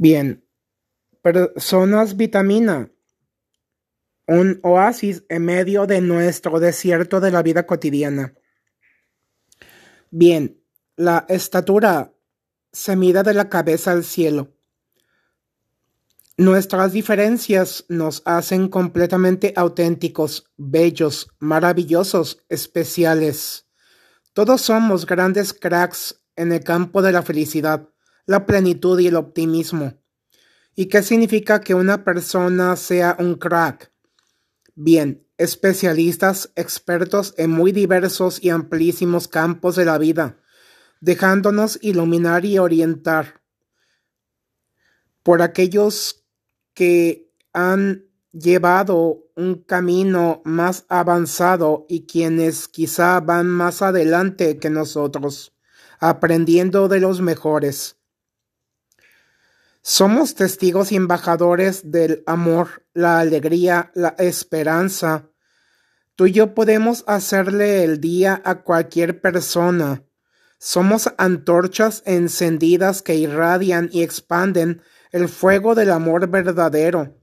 Bien, personas vitamina, un oasis en medio de nuestro desierto de la vida cotidiana. Bien, la estatura se mide de la cabeza al cielo. Nuestras diferencias nos hacen completamente auténticos, bellos, maravillosos, especiales. Todos somos grandes cracks en el campo de la felicidad, la plenitud y el optimismo. ¿Y qué significa que una persona sea un crack? Bien, especialistas, expertos en muy diversos y amplísimos campos de la vida, dejándonos iluminar y orientar por aquellos que han llevado un camino más avanzado y quienes quizá van más adelante que nosotros, aprendiendo de los mejores. Somos testigos y embajadores del amor, la alegría, la esperanza. Tú y yo podemos hacerle el día a cualquier persona. Somos antorchas encendidas que irradian y expanden el fuego del amor verdadero.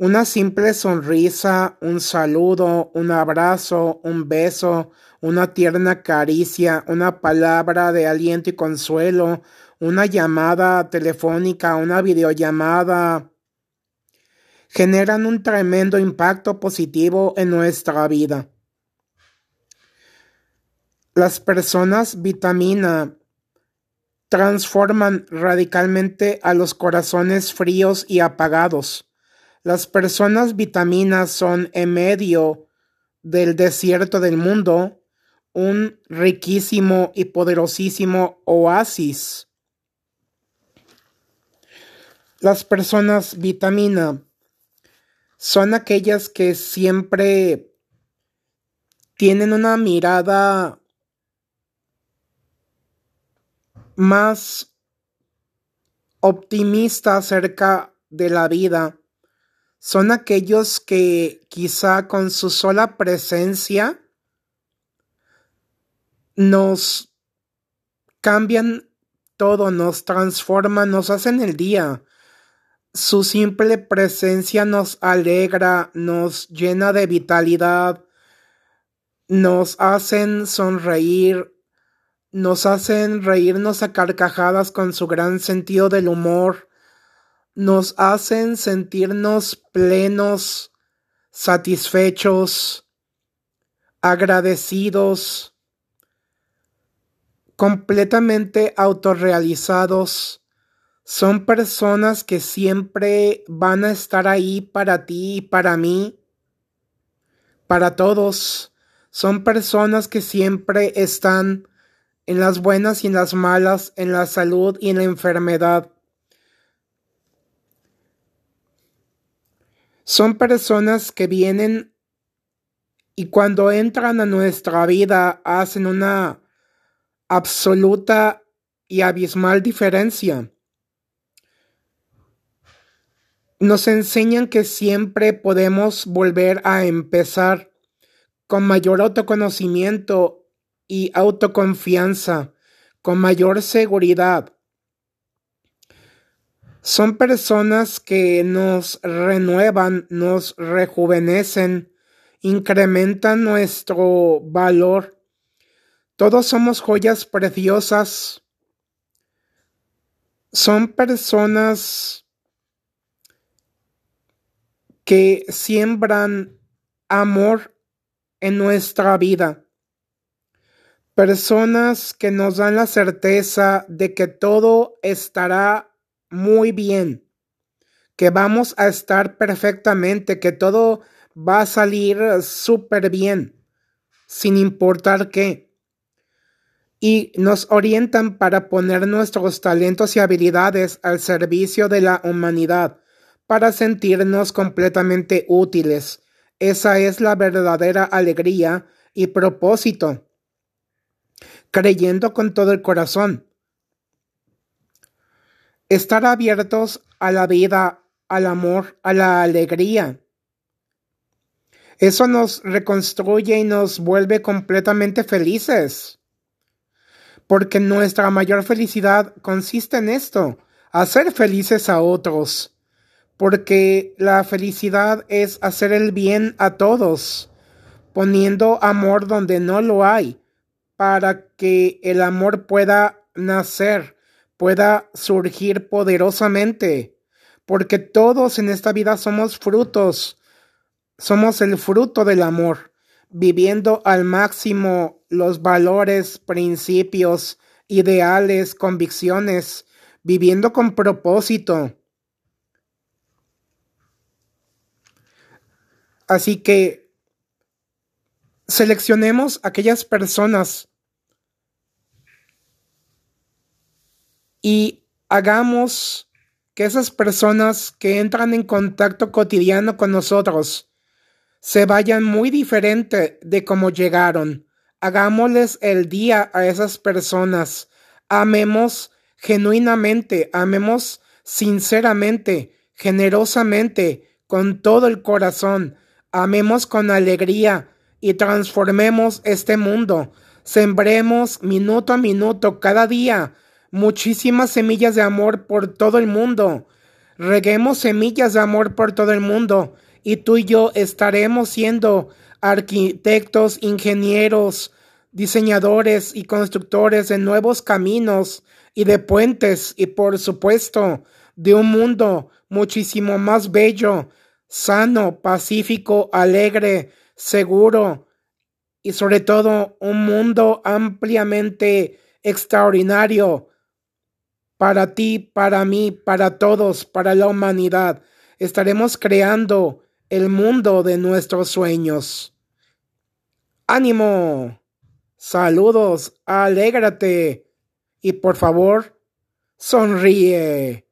Una simple sonrisa, un saludo, un abrazo, un beso, una tierna caricia, una palabra de aliento y consuelo, una llamada telefónica, una videollamada, generan un tremendo impacto positivo en nuestra vida. Las personas vitamina transforman radicalmente a los corazones fríos y apagados. Las personas vitaminas son en medio del desierto del mundo un riquísimo y poderosísimo oasis las personas vitamina son aquellas que siempre tienen una mirada más optimista acerca de la vida. Son aquellos que quizá con su sola presencia nos cambian todo, nos transforman, nos hacen el día. Su simple presencia nos alegra, nos llena de vitalidad, nos hacen sonreír, nos hacen reírnos a carcajadas con su gran sentido del humor, nos hacen sentirnos plenos, satisfechos, agradecidos, completamente autorrealizados son personas que siempre van a estar ahí para ti y para mí, para todos. Son personas que siempre están en las buenas y en las malas, en la salud y en la enfermedad. Son personas que vienen y cuando entran a nuestra vida hacen una absoluta y abismal diferencia nos enseñan que siempre podemos volver a empezar con mayor autoconocimiento y autoconfianza, con mayor seguridad. Son personas que nos renuevan, nos rejuvenecen, incrementan nuestro valor. Todos somos joyas preciosas. Son personas que siembran amor en nuestra vida. Personas que nos dan la certeza de que todo estará muy bien, que vamos a estar perfectamente, que todo va a salir súper bien, sin importar qué. Y nos orientan para poner nuestros talentos y habilidades al servicio de la humanidad para sentirnos completamente útiles. Esa es la verdadera alegría y propósito. Creyendo con todo el corazón. Estar abiertos a la vida, al amor, a la alegría. Eso nos reconstruye y nos vuelve completamente felices. Porque nuestra mayor felicidad consiste en esto, hacer felices a otros, porque la felicidad es hacer el bien a todos, poniendo amor donde no lo hay, para que el amor pueda nacer, pueda surgir poderosamente, porque todos en esta vida somos frutos, somos el fruto del amor, viviendo al máximo los valores, principios, ideales, convicciones, viviendo con propósito. Así que seleccionemos aquellas personas y hagamos que esas personas que entran en contacto cotidiano con nosotros se vayan muy diferente de cómo llegaron. Hagámosles el día a esas personas. Amemos genuinamente, amemos sinceramente, generosamente, con todo el corazón, amemos con alegría y transformemos este mundo. Sembremos minuto a minuto, cada día, muchísimas semillas de amor por todo el mundo. Reguemos semillas de amor por todo el mundo y tú y yo estaremos siendo arquitectos, ingenieros, diseñadores y constructores de nuevos caminos y de puentes y por supuesto de un mundo muchísimo más bello, sano, pacífico, alegre, seguro y sobre todo un mundo ampliamente extraordinario para ti, para mí, para todos, para la humanidad. Estaremos creando el mundo de nuestros sueños. ¡Ánimo! Saludos, alégrate y por favor, sonríe.